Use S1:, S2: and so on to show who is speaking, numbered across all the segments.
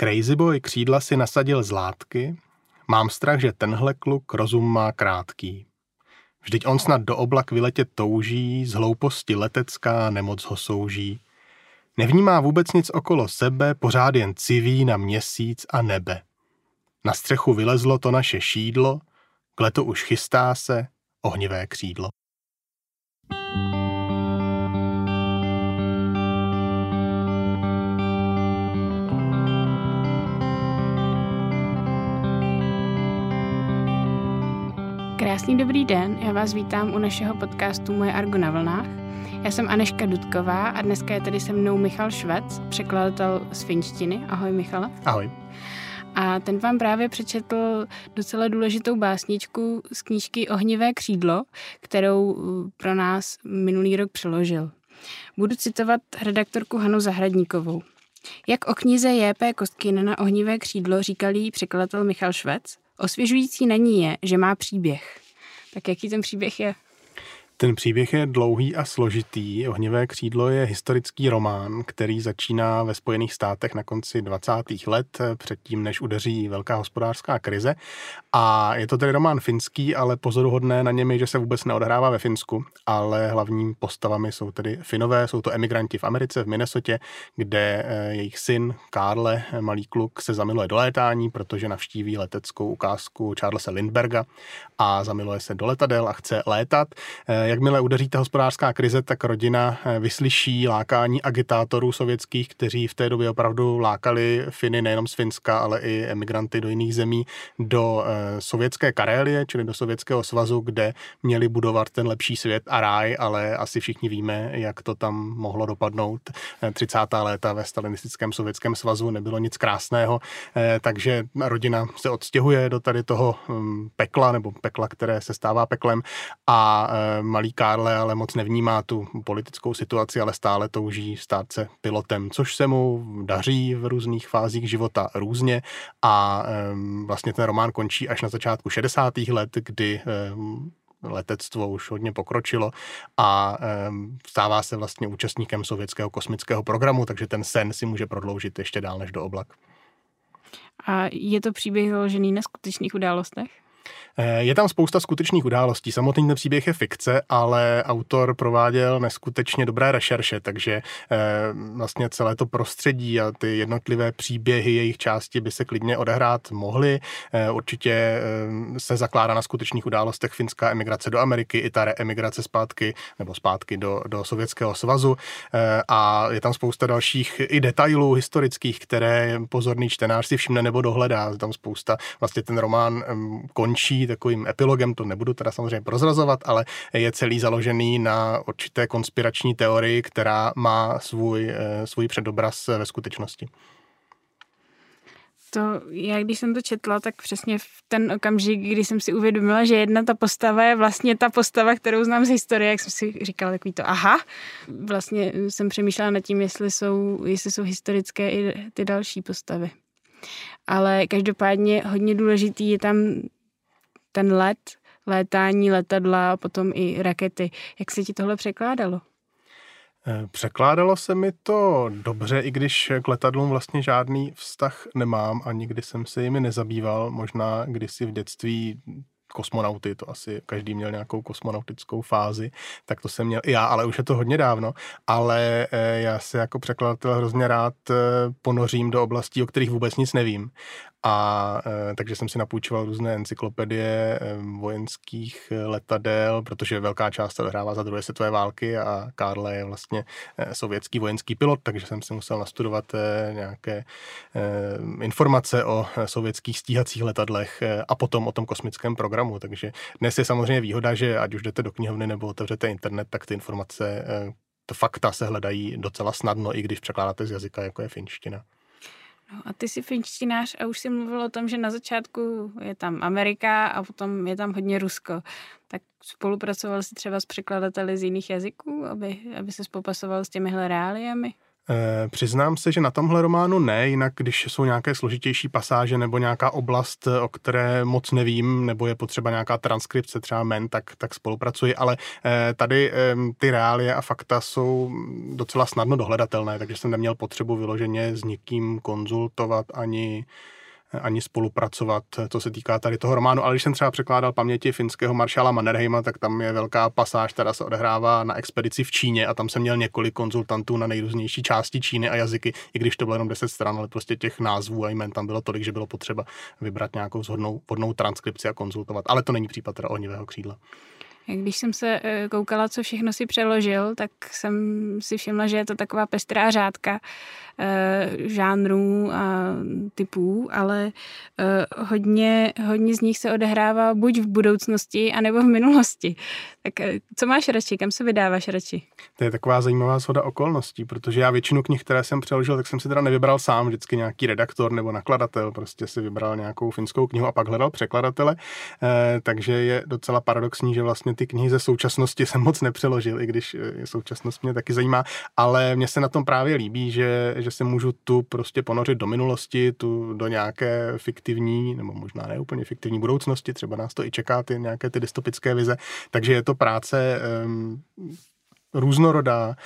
S1: Crazy boy křídla si nasadil z látky, mám strach, že tenhle kluk rozum má krátký. Vždyť on snad do oblak vyletět touží, z hlouposti letecká nemoc ho souží. Nevnímá vůbec nic okolo sebe, pořád jen civí na měsíc a nebe. Na střechu vylezlo to naše šídlo, k letu už chystá se ohnivé křídlo.
S2: Krásný dobrý den, já vás vítám u našeho podcastu Moje Argo na vlnách. Já jsem Aneška Dudková a dneska je tady se mnou Michal Švec, překladatel z finštiny. Ahoj Michale.
S1: Ahoj.
S2: A ten vám právě přečetl docela důležitou básničku z knížky Ohnivé křídlo, kterou uh, pro nás minulý rok přeložil. Budu citovat redaktorku Hanu Zahradníkovou. Jak o knize J.P. Kostkin na ohnivé křídlo říkal jí překladatel Michal Švec, osvěžující na ní je, že má příběh. Tak jaký ten příběh je?
S1: Ten příběh je dlouhý a složitý. Ohnivé křídlo je historický román, který začíná ve Spojených státech na konci 20. let, předtím, než udeří velká hospodářská krize. A je to tedy román finský, ale pozoruhodné na něm je, že se vůbec neodehrává ve Finsku, ale hlavními postavami jsou tedy Finové, jsou to emigranti v Americe, v Minnesotě, kde eh, jejich syn Karle, malý kluk, se zamiluje do létání, protože navštíví leteckou ukázku Charlesa Lindberga a zamiluje se do letadel a chce létat eh, Jakmile udeří ta hospodářská krize, tak rodina eh, vyslyší lákání agitátorů sovětských, kteří v té době opravdu lákali Finy nejenom z Finska, ale i emigranty do jiných zemí do eh, sovětské Karélie, čili do Sovětského svazu, kde měli budovat ten lepší svět a ráj, ale asi všichni víme, jak to tam mohlo dopadnout. 30. Eh, léta ve stalinistickém sovětském svazu nebylo nic krásného, takže rodina se odstěhuje do tady toho hm, pekla, nebo pekla, které se stává peklem a malý Karle ale moc nevnímá tu politickou situaci, ale stále touží stát se pilotem, což se mu daří v různých fázích života různě a vlastně ten román končí až na začátku 60. let, kdy letectvo už hodně pokročilo a stává se vlastně účastníkem sovětského kosmického programu, takže ten sen si může prodloužit ještě dál než do oblak.
S2: A je to příběh založený na skutečných událostech?
S1: Eh, je tam spousta skutečných událostí. Samotný ten příběh je fikce, ale autor prováděl neskutečně dobré rešerše, takže eh, vlastně celé to prostředí a ty jednotlivé příběhy jejich části by se klidně odehrát mohly. Eh, určitě se zakládá na skutečných událostech finská emigrace do Ameriky, i ta emigrace zpátky nebo zpátky do, do Sovětského svazu a je tam spousta dalších i detailů historických, které pozorný čtenář si všimne nebo dohledá. Je tam spousta, vlastně ten román končí takovým epilogem, to nebudu teda samozřejmě prozrazovat, ale je celý založený na určité konspirační teorii, která má svůj, eh, svůj předobraz ve skutečnosti.
S2: To, já když jsem to četla, tak přesně v ten okamžik, kdy jsem si uvědomila, že jedna ta postava je vlastně ta postava, kterou znám z historie, jak jsem si říkala takový to aha. Vlastně jsem přemýšlela nad tím, jestli jsou, jestli jsou historické i ty další postavy. Ale každopádně hodně důležitý je tam ten let, létání letadla a potom i rakety. Jak se ti tohle překládalo?
S1: Eh, překládalo se mi to dobře, i když k letadlům vlastně žádný vztah nemám a nikdy jsem se jimi nezabýval. Možná kdysi v dětství kosmonauty, to asi každý měl nějakou kosmonautickou fázi, tak to jsem měl i já, ale už je to hodně dávno, ale eh, já se jako překladatel hrozně rád eh, ponořím do oblastí, o kterých vůbec nic nevím a e, takže jsem si napůjčoval různé encyklopedie e, vojenských letadel, protože velká část se odehrává za druhé světové války a Karle je vlastně e, sovětský vojenský pilot, takže jsem si musel nastudovat e, nějaké e, informace o sovětských stíhacích letadlech e, a potom o tom kosmickém programu. Takže dnes je samozřejmě výhoda, že ať už jdete do knihovny nebo otevřete internet, tak ty informace, e, to fakta se hledají docela snadno, i když překládáte z jazyka, jako je finština.
S2: No a ty jsi finštinář a už si mluvil o tom, že na začátku je tam Amerika a potom je tam hodně Rusko. Tak spolupracoval jsi třeba s překladateli z jiných jazyků, aby, aby se popasoval s těmihle reáliemi?
S1: E, přiznám se, že na tomhle románu ne, jinak když jsou nějaké složitější pasáže nebo nějaká oblast, o které moc nevím, nebo je potřeba nějaká transkripce třeba men, tak, tak spolupracuji, ale e, tady ty reálie a fakta jsou docela snadno dohledatelné, takže jsem neměl potřebu vyloženě s nikým konzultovat ani ani spolupracovat, co se týká tady toho románu. Ale když jsem třeba překládal paměti finského maršála Mannerheima, tak tam je velká pasáž, která se odehrává na expedici v Číně a tam jsem měl několik konzultantů na nejrůznější části Číny a jazyky, i když to bylo jenom 10 stran, ale prostě těch názvů a jmen tam bylo tolik, že bylo potřeba vybrat nějakou zhodnou, vhodnou transkripci a konzultovat. Ale to není případ teda ohnivého křídla.
S2: Když jsem se eh, koukala, co všechno si přeložil, tak jsem si všimla, že je to taková pestrá řádka Eh, žánrů a typů, ale eh, hodně, hodně z nich se odehrává buď v budoucnosti, anebo v minulosti. Tak co máš radši? Kam se vydáváš radši?
S1: To je taková zajímavá shoda okolností, protože já většinu knih, které jsem přeložil, tak jsem si teda nevybral sám, vždycky nějaký redaktor nebo nakladatel, prostě si vybral nějakou finskou knihu a pak hledal překladatele, takže je docela paradoxní, že vlastně ty knihy ze současnosti jsem moc nepřeložil, i když současnost mě taky zajímá, ale mně se na tom právě líbí, že, že se můžu tu prostě ponořit do minulosti, tu do nějaké fiktivní, nebo možná ne úplně fiktivní budoucnosti, třeba nás to i čeká, ty nějaké ty dystopické vize, takže je to práce um, různorodá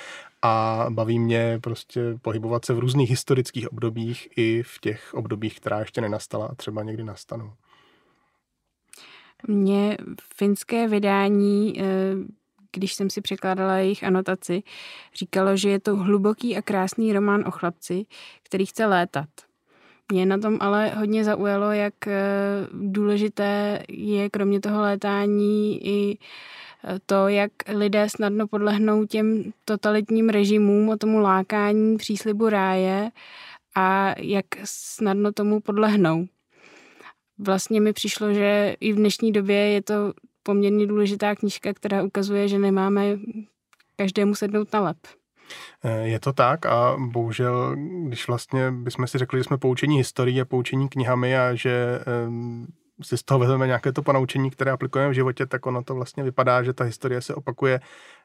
S1: a baví mě prostě pohybovat se v různých historických obdobích i v těch obdobích, která ještě nenastala a třeba někdy nastanou.
S2: Mně finské vydání eh, když jsem si překládala jejich anotaci, říkalo, že je to hluboký a krásný román o chlapci, který chce létat. Mě na tom ale hodně zaujalo, jak eh, důležité je kromě toho létání i eh, to, jak lidé snadno podlehnou těm totalitním režimům, o tomu lákání, příslibu ráje a jak snadno tomu podlehnou. Vlastně mi přišlo, že i v dnešní době je to poměrně důležitá knížka, která ukazuje, že nemáme každému sednout na lep.
S1: Eh, je to tak a bohužel, když vlastně bychom si řekli, že jsme poučení historií a poučení knihami a že si z toho vezmeme nějaké to ponaučení, které aplikujeme v životě, tak ono to vlastně vypadá, že ta historie se opakuje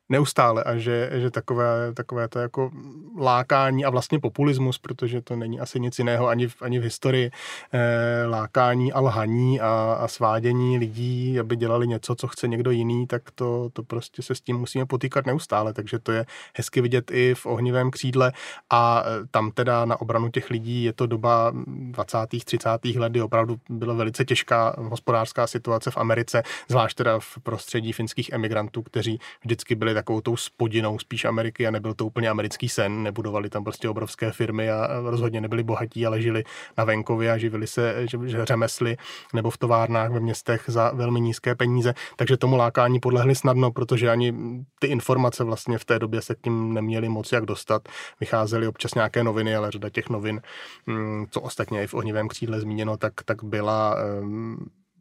S1: neustále a že, že takové, takové to jako lákání a vlastně populismus, protože to není asi nic jiného ani v, ani v historii, eh, lákání a lhaní a, a svádění lidí, aby dělali něco, co chce někdo jiný, tak to, to prostě se s tím musíme potýkat neustále, takže to je hezky vidět i v ohnivém křídle a eh, tam teda na obranu těch lidí je to doba 20. 30. let, kdy opravdu byla velice těžká hospodářská situace v Americe, zvlášť teda v prostředí finských emigrantů, kteří vždycky byli takovou tou spodinou spíš Ameriky a nebyl to úplně americký sen, nebudovali tam prostě obrovské firmy a rozhodně nebyli bohatí, ale žili na venkově a živili se řemesly nebo v továrnách ve městech za velmi nízké peníze, takže tomu lákání podlehli snadno, protože ani ty informace vlastně v té době se k tím neměli moc jak dostat. Vycházely občas nějaké noviny, ale řada těch novin, mm, co ostatně i v ohnivém křídle zmíněno, tak, tak byla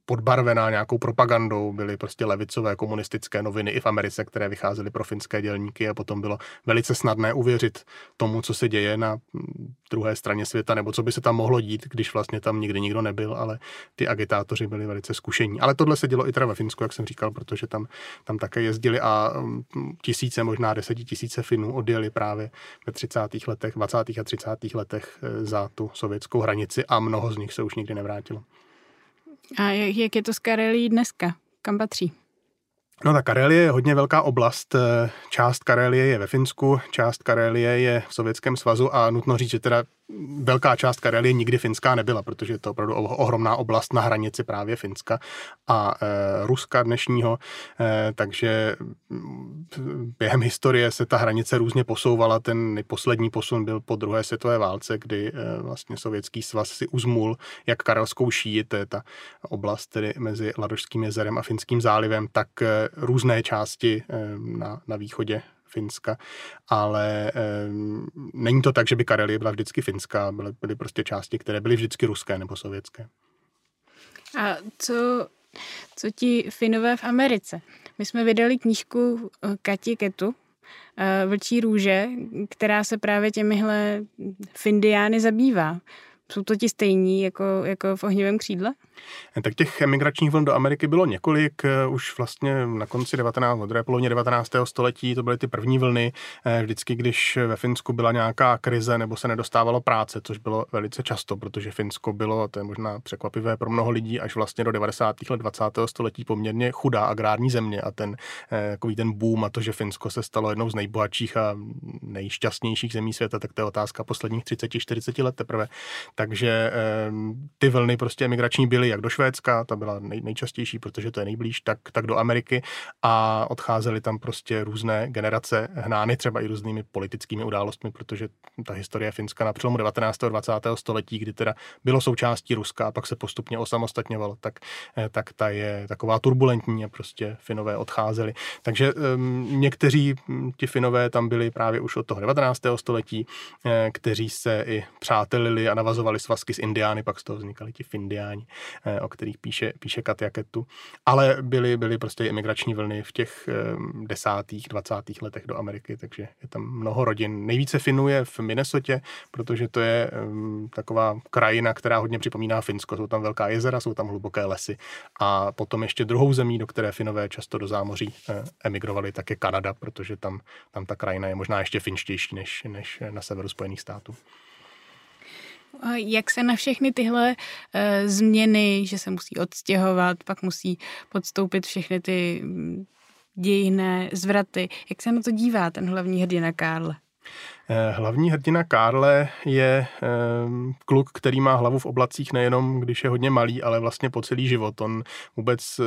S1: podbarvená nějakou propagandou, byly prostě levicové komunistické noviny i v Americe, které vycházely pro finské dělníky a potom bylo velice snadné uvěřit tomu, co se děje na druhé straně světa, nebo co by se tam mohlo dít, když vlastně tam nikdy nikdo nebyl, ale ty agitátoři byli velice zkušení. Ale tohle se dělo i teda ve Finsku, jak jsem říkal, protože tam, tam také jezdili a mm, tisíce, možná desetitisíce Finů odjeli právě ve 30. letech, 20. a 30. letech eh, za tu sovětskou hranici a mnoho z nich se už nikdy nevrátilo.
S2: A jak je to s Karelí dneska? Kam patří?
S1: No ta Karelie je hodně velká oblast. Část Karelie je ve Finsku, část Karelie je v Sovětském svazu a nutno říct, že teda velká část Karelie nikdy finská nebyla, protože je to opravdu ohromná oblast na hranici právě Finska a e, Ruska dnešního, e, takže během historie se ta hranice různě posouvala. Ten poslední posun byl po druhé světové válce, kdy e, vlastně sovětský svaz si uzmul jak Karelskou šíji, to je ta oblast tedy mezi Ladožským jezerem a Finským zálivem, tak e, různé části e, na, na východě Finska, ale e, není to tak, že by Karelie byla vždycky finská, byly, byly prostě části, které byly vždycky ruské nebo sovětské.
S2: A co, co ti Finové v Americe? My jsme vydali knížku eh, Kati Ketu, eh, Vlčí růže, která se právě těmihle Findiány zabývá. Jsou to ti stejní jako, jako v ohňovém křídle?
S1: Tak těch emigračních vln do Ameriky bylo několik, eh, už vlastně na konci 19. druhé polovině 19. století, to byly ty první vlny, eh, vždycky, když ve Finsku byla nějaká krize nebo se nedostávalo práce, což bylo velice často, protože Finsko bylo, to je možná překvapivé pro mnoho lidí, až vlastně do 90. let 20. století poměrně chudá agrární země a ten eh, takový ten boom a to, že Finsko se stalo jednou z nejbohatších a nejšťastnějších zemí světa, tak to je otázka posledních 30-40 let teprve. Takže ty vlny prostě emigrační byly jak do Švédska, ta byla nej, nejčastější, protože to je nejblíž, tak, tak do Ameriky a odcházely tam prostě různé generace hnány třeba i různými politickými událostmi, protože ta historie Finska na přelomu 19. a 20. století, kdy teda bylo součástí Ruska a pak se postupně osamostatňovalo, tak, eh, tak ta je taková turbulentní a prostě Finové odcházeli. Takže um, někteří hm, ti Finové tam byli právě už od toho 19. století, eh, kteří se i přátelili a navazovali svazky s Indiány, pak z toho vznikali ti Findiáni. Eh, o kterých píše, píše Katia Ketu. Ale byly, byly prostě imigrační vlny v těch desátých, dvacátých letech do Ameriky, takže je tam mnoho rodin. Nejvíce Finů je v Minnesotě, protože to je taková krajina, která hodně připomíná Finsko. Jsou tam velká jezera, jsou tam hluboké lesy. A potom ještě druhou zemí, do které Finové často do zámoří eh, emigrovali, tak je Kanada, protože tam, tam ta krajina je možná ještě finštější než, než na severu Spojených států.
S2: Jak se na všechny tyhle uh, změny, že se musí odstěhovat, pak musí podstoupit všechny ty mm, dějné zvraty, jak se na to dívá ten hlavní hrdina Karl?
S1: Eh, hlavní hrdina Karle je ehm, kluk, který má hlavu v oblacích nejenom, když je hodně malý, ale vlastně po celý život. On vůbec eh,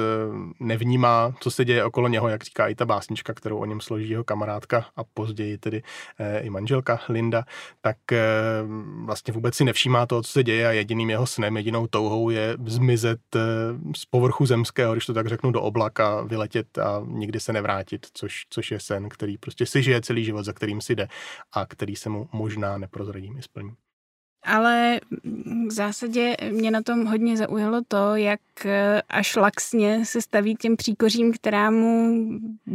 S1: nevnímá, co se děje okolo něho, jak říká i ta básnička, kterou o něm složí jeho kamarádka a později tedy eh, i manželka Linda, tak vlastně vůbec si nevšímá toho, co se děje a jediným jeho snem, jedinou touhou je zmizet z povrchu zemského, když to tak řeknu, do oblaka, vyletět a nikdy se nevrátit, což, což je sen, který prostě si žije celý život, za kterým si jde. A který se mu možná neprozradím i splní.
S2: Ale v zásadě mě na tom hodně zaujalo to, jak eh, až laxně se staví těm příkořím, která mu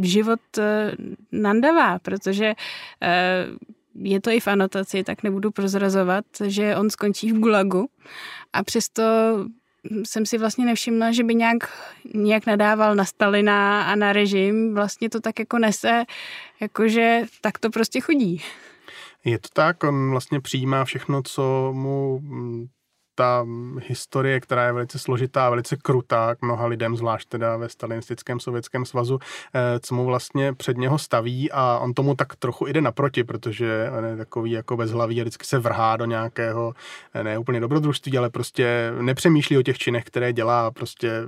S2: život eh, nandavá, protože eh, je to i v anotaci, tak nebudu prozrazovat, že on skončí v Gulagu a přesto jsem si vlastně nevšimla, že by nějak, nějak nadával na Stalina a na režim. Vlastně to tak jako nese, jakože tak to prostě chodí.
S1: Je to tak, on vlastně přijímá všechno, co mu mm, ta historie, která je velice složitá, velice krutá k mnoha lidem, zvlášť teda ve stalinistickém sovětském svazu, eh, co mu vlastně před něho staví a on tomu tak trochu jde naproti, protože on je takový jako bezhlavý a vždycky se vrhá do nějakého eh, ne úplně dobrodružství, ale prostě nepřemýšlí o těch činech, které dělá, prostě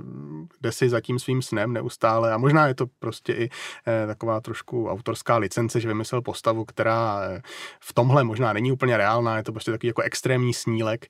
S1: jde si za tím svým snem neustále. A možná je to prostě i eh, taková trošku autorská licence, že vymyslel postavu, která v tomhle možná není úplně reálná, je to prostě takový jako extrémní snílek,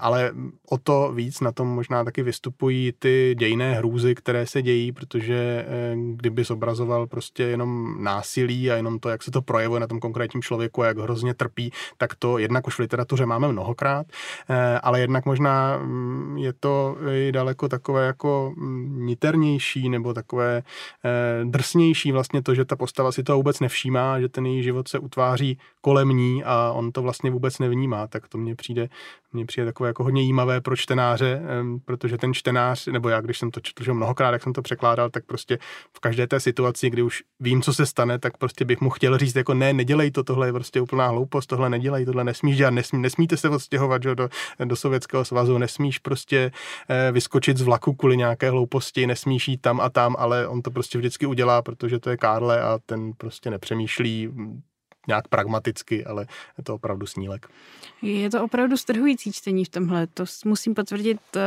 S1: ale ale o to víc na tom možná taky vystupují ty dějné hrůzy, které se dějí, protože eh, kdyby zobrazoval prostě jenom násilí a jenom to, jak se to projevuje na tom konkrétním člověku a jak hrozně trpí, tak to jednak už v literatuře máme mnohokrát, eh, ale jednak možná mm, je to i daleko takové jako mm, niternější nebo takové eh, drsnější vlastně to, že ta postava si to vůbec nevšímá, že ten její život se utváří kolem ní a on to vlastně vůbec nevnímá, tak to mně přijde, mně přijde takové jako hodně jímavé pro čtenáře, protože ten čtenář, nebo já, když jsem to četl, že mnohokrát, jak jsem to překládal, tak prostě v každé té situaci, kdy už vím, co se stane, tak prostě bych mu chtěl říct, jako ne, nedělej to, tohle je prostě úplná hloupost, tohle nedělej, tohle nesmíš dělat, nesmí, nesmíte se odstěhovat že, do, do Sovětského svazu, nesmíš prostě eh, vyskočit z vlaku kvůli nějaké hlouposti, nesmíš jít tam a tam, ale on to prostě vždycky udělá, protože to je Karle a ten prostě nepřemýšlí nějak pragmaticky, ale je to opravdu snílek.
S2: Je to opravdu strhující čtení v tomhle. To musím potvrdit uh,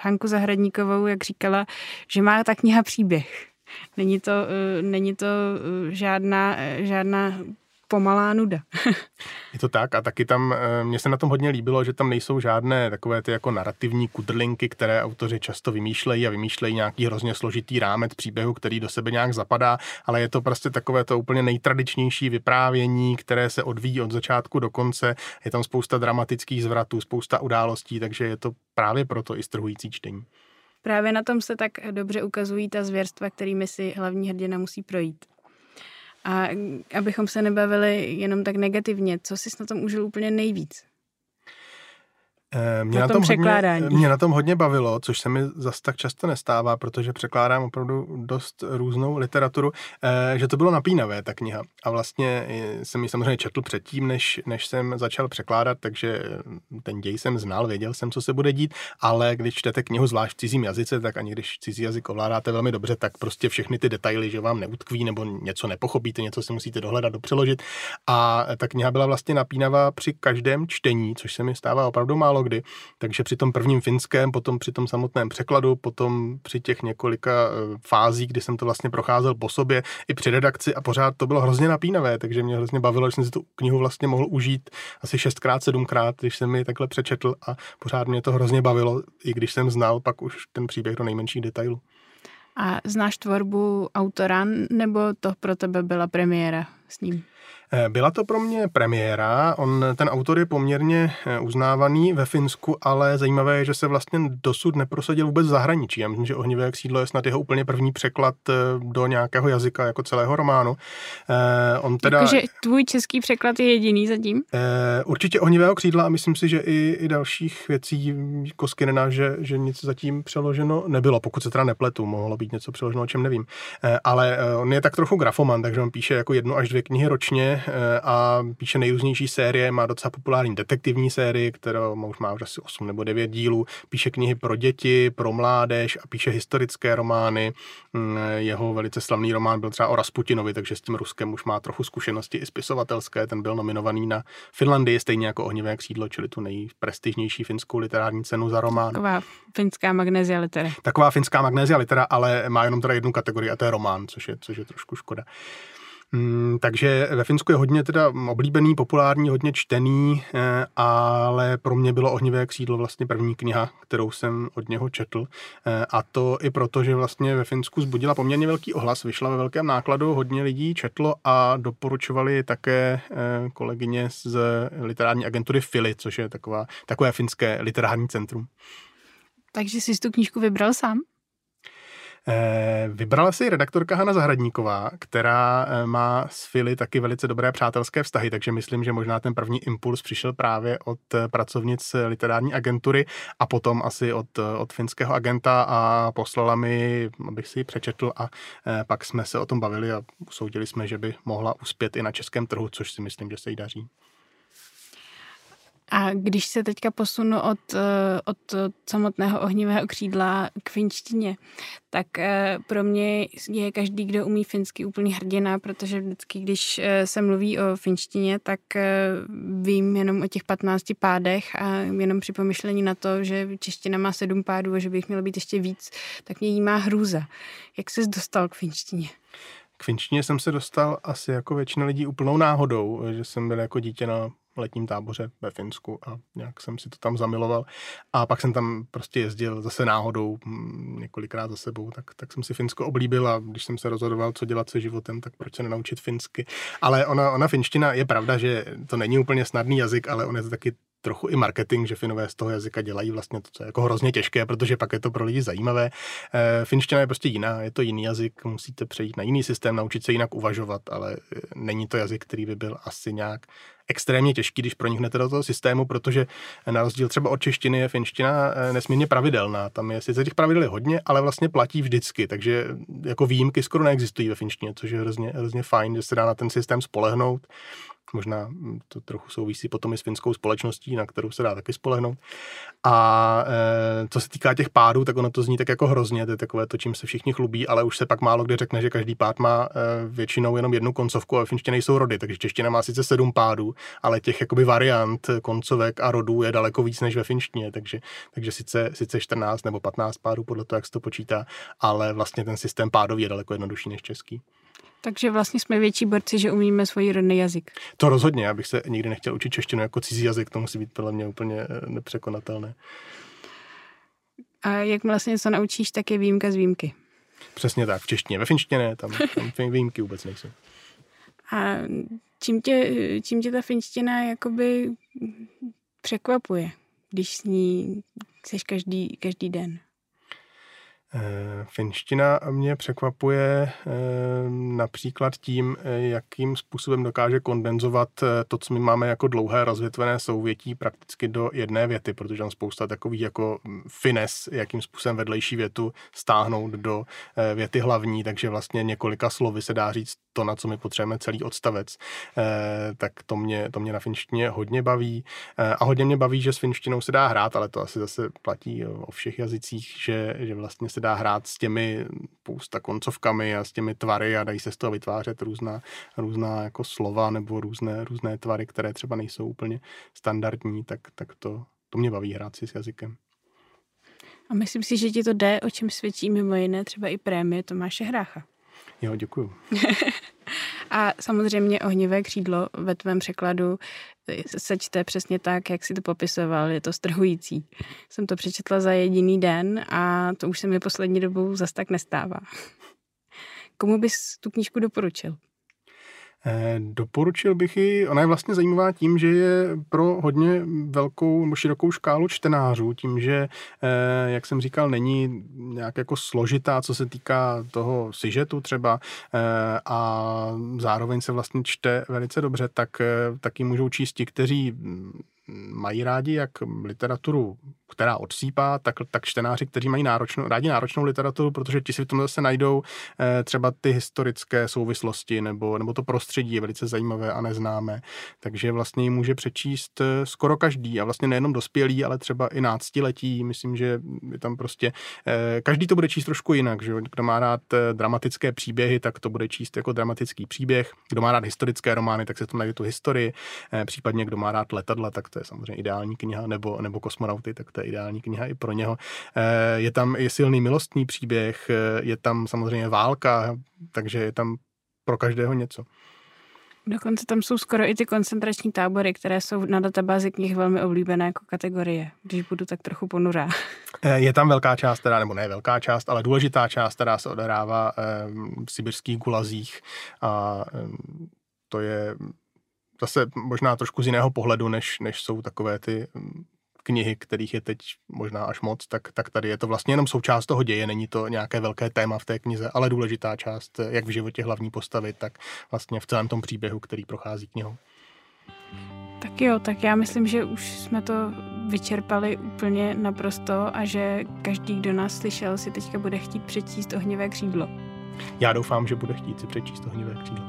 S2: Hanku Zahradníkovou, jak říkala, že má ta kniha příběh. Není to, uh, není to uh, žádná, žádná pomalá nuda.
S1: je to tak a taky tam, eh, mně se na tom hodně líbilo, že tam nejsou žádné takové ty jako narrativní kudrlinky, které autoři často vymýšlejí a vymýšlejí nějaký hrozně složitý rámec příběhu, který do sebe nějak zapadá, ale je to prostě takové to úplně nejtradičnější vyprávění, které se odvíjí od začátku do konce. Je tam spousta dramatických zvratů, spousta událostí, takže je to právě proto i strhující čtení.
S2: Právě na tom se tak dobře ukazují ta zvěrstva, kterými si hlavní hrdina musí projít. A abychom se nebavili jenom tak negativně, co jsi na tom užil úplně nejvíc?
S1: Eh, mě
S2: Na tom
S1: hodně, mě na tom hodně bavilo, což se mi zas tak často nestává, protože překládám opravdu dost různou literaturu, eh, že to bylo napínavé, ta kniha. A vlastně eh, jsem ji samozřejmě četl předtím, než, než jsem začal překládat, takže ten děj jsem znal, věděl jsem, co se bude dít, ale když čtete knihu zvlášť v cizím jazyce, tak ani když cizí jazyk ovládáte velmi dobře, tak prostě všechny ty detaily, že vám neutkví nebo něco nepochopíte, něco si musíte dohledat, dopřeložit. A ta kniha byla vlastně napínavá při každém čtení, což se mi stává opravdu málo kdy. Takže při tom prvním finském, potom při tom samotném překladu, potom při těch několika eh, fázích, kdy jsem to vlastně procházel po sobě, i při redakci a pořád to bylo hrozně napínavé, takže mě hrozně bavilo, že jsem si tu knihu vlastně mohl užít asi šestkrát, sedmkrát, když jsem mi takhle přečetl a pořád mě to hrozně bavilo, i když jsem znal pak už ten příběh do nejmenších detailů.
S2: A znáš tvorbu autora, nebo to pro tebe byla premiéra s ním?
S1: Eh, Byla to pro mě premiéra, on, ten autor je poměrně eh, uznávaný ve Finsku, ale zajímavé je, že se vlastně dosud neprosadil vůbec v zahraničí. Já myslím, že Ohnivé křídlo je snad jeho úplně první překlad eh, do nějakého jazyka jako celého románu. On teda,
S2: Jakože tvůj český překlad je jediný zatím?
S1: Určitě ohnivého křídla a myslím si, že i, i dalších věcí Koskynena, že, že nic zatím přeloženo nebylo, pokud se teda nepletu, mohlo být něco přeloženo, o čem nevím. Ale on je tak trochu grafoman, takže on píše jako jednu až dvě knihy ročně a píše nejrůznější série, má docela populární detektivní sérii, kterou už má už asi 8 nebo 9 dílů, píše knihy pro děti, pro mládež a píše historické romány. Mm, Jeho velice slavný román byl třeba o Rasputinovi, takže s tím Ruskem už má trochu zkušenosti i spisovatelské. Ten byl nominovaný na Finlandii, stejně jako Ohnivé křídlo, čili tu nejprestižnější finskou literární cenu za román.
S2: Taková finská magnézia litera.
S1: Taková finská magnézia litera, ale má jenom teda jednu kategorii a to je román, což je, což je trošku škoda. Mm, takže ve Finsku je hodně teda oblíbený, populární, hodně čtený, eh, ale pro mě bylo Ohnivé křídlo vlastně první kniha, kterou jsem od něho četl. Eh, a to i proto, že vlastně ve Finsku zbudila poměrně velký ohlas, vyšla ve velkém nákladu, hodně lidí četlo a doporučovali také eh, kolegyně z literární agentury Fili, což je taková, takové finské literární centrum.
S2: Takže jsi tu knížku vybral sám?
S1: Eh, Vybrala si redaktorka Hana Zahradníková, která eh, má s Fili taky velice dobré přátelské vztahy, takže myslím, že možná ten první impuls přišel právě od eh, pracovnic literární agentury a potom asi od, od finského agenta a poslala mi, abych si ji přečetl a pak jsme se o tom bavili a usoudili jsme, že by mohla uspět i na českém trhu, což si myslím, že se jí daří.
S2: A když se teďka posunu od, eh, od samotného ohnivého křídla k finštině, tak eh, pro mě je každý, kdo umí finsky, úplně hrdina, protože vždycky, když eh, se mluví o finštině, tak vím jenom o těch 15 pádech a jenom při pomyšlení na to, že čeština má sedm pádů a že bych mělo být ještě víc, tak mě jí má hrůza. Jak jsi dostal k finštině?
S1: K finštině jsem se dostal asi jako většina lidí úplnou náhodou, že jsem byl jako dítě na letním táboře ve Finsku a nějak jsem si to tam zamiloval. A pak jsem tam prostě jezdil zase náhodou mm, několikrát za sebou, tak, tak jsem si Finsko oblíbil a když jsem se rozhodoval, co dělat se životem, tak proč se nenaučit finsky. Ale ona, ona finština je pravda, že to není úplně snadný jazyk, ale on je to taky trochu i marketing, že Finové z toho jazyka dělají vlastně to, co je jako hrozně těžké, protože pak je to pro lidi zajímavé. E, finština je prostě jiná, je to jiný jazyk, musíte přejít na jiný systém, naučit se jinak uvažovat, ale není to jazyk, který by byl asi nějak extrémně těžký, když proniknete do toho systému, protože na rozdíl třeba od češtiny je finština nesmírně pravidelná. Tam je sice těch pravidel hodně, ale vlastně platí vždycky, takže jako výjimky skoro neexistují ve finštině, což je hrozně, hrozně fajn, že se dá na ten systém spolehnout. Možná to trochu souvisí potom i s finskou společností, na kterou se dá taky spolehnout. A e, co se týká těch pádů, tak ono to zní tak jako hrozně, to je takové to, čím se všichni chlubí, ale už se pak málo kdy řekne, že každý pád má e, většinou jenom jednu koncovku a finště nejsou rody, takže čeština má sice sedm pádů, ale těch jakoby variant koncovek a rodů je daleko víc než ve finštině, takže, takže sice, sice 14 nebo 15 pádů podle toho, jak se to počítá, ale vlastně ten systém pádový je daleko jednodušší než český.
S2: Takže vlastně jsme větší borci, že umíme svůj rodný jazyk.
S1: To rozhodně, já bych se nikdy nechtěl učit češtinu jako cizí jazyk, to musí být podle mě úplně nepřekonatelné.
S2: A jak vlastně něco naučíš, tak je výjimka z výjimky.
S1: Přesně tak, v češtině, ve finštině ne, tam, tam výjimky vůbec nejsou.
S2: A čím tě, čím tě ta finština jakoby překvapuje, když s ní seš každý, každý den?
S1: Eh, finština mě překvapuje eh, například tím, eh, jakým způsobem dokáže kondenzovat to, co my máme jako dlouhé rozvětvené souvětí prakticky do jedné věty, protože tam spousta takových jako hm, fines, jakým způsobem vedlejší větu stáhnout do věty hlavní, takže vlastně několika slovy se dá říct to, na co my potřebujeme celý odstavec. Tak to mě, to mě na finštině hodně baví a hodně mě baví, že s finštinou se dá hrát, ale to asi zase platí o všech jazycích, že, že vlastně se dá hrát s těmi spousta koncovkami a s těmi tvary a dají se z toho vytvářet různá, různá jako slova nebo různé, různé tvary, které třeba nejsou úplně standardní, tak, tak to, to mě baví hrát si s jazykem.
S2: A myslím si, že ti to jde, o čem svědčí mimo jiné třeba i prémie Tomáše Hrácha.
S1: Jo, děkuju.
S2: a samozřejmě ohnivé křídlo ve tvém překladu se čte přesně tak, jak si to popisoval. Je to strhující. Jsem to přečetla za jediný den a to už se mi poslední dobou zas tak nestává. Komu bys tu knížku doporučil?
S1: Eh, doporučil bych ji, ona je vlastně zajímavá tím, že je pro hodně velkou nebo širokou škálu čtenářů, tím, že, eh, jak jsem říkal, není nějak jako složitá, co se týká toho sižetu třeba eh, a zároveň se vlastně čte velice dobře, tak taky můžou číst ti, kteří mají rádi jak literaturu, která odsýpá, tak, tak čtenáři, kteří mají náročnou, rádi náročnou literaturu, protože ti si v tom zase najdou eh, třeba ty historické souvislosti nebo, nebo to prostředí je velice zajímavé a neznámé. Takže vlastně ji může přečíst eh, skoro každý a vlastně nejenom dospělý, ale třeba i náctiletí. Myslím, že je tam prostě, eh, každý to bude číst trošku jinak. Že? Kdo má rád eh, dramatické příběhy, tak to bude číst jako dramatický příběh. Kdo má rád historické romány, tak se tam najde tu historii. Eh, případně kdo má rád letadla, tak to je samozřejmě ideální kniha, nebo, nebo kosmonauty, tak to je ideální kniha i pro něho. Eh, je tam i silný milostný příběh, eh, je tam samozřejmě válka, takže je tam pro každého něco.
S2: Dokonce tam jsou skoro i ty koncentrační tábory, které jsou na databázi knih velmi oblíbené jako kategorie, když budu tak trochu ponurá.
S1: Eh, je tam velká část, teda, nebo ne velká část, ale důležitá část, která se odehrává v sibirských gulazích a to je zase možná trošku z jiného pohledu, než, než jsou takové ty mm, knihy, kterých je teď možná až moc, tak, tak tady je to vlastně jenom součást toho děje, není to nějaké velké téma v té knize, ale důležitá část, jak v životě hlavní postavy, tak vlastně v celém tom příběhu, který prochází knihou.
S2: Tak jo, tak já myslím, že už jsme to vyčerpali úplně naprosto a že každý, kdo nás slyšel, si teďka bude chtít přečíst ohnivé křídlo.
S1: Já doufám, že bude chtít si přečíst ohnivé křídlo.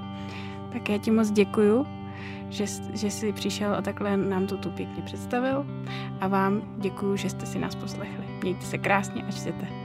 S2: Tak já ti moc děkuju že, že jsi přišel a takhle nám to tu pěkně představil a vám děkuji, že jste si nás poslechli. Mějte se krásně a čtěte.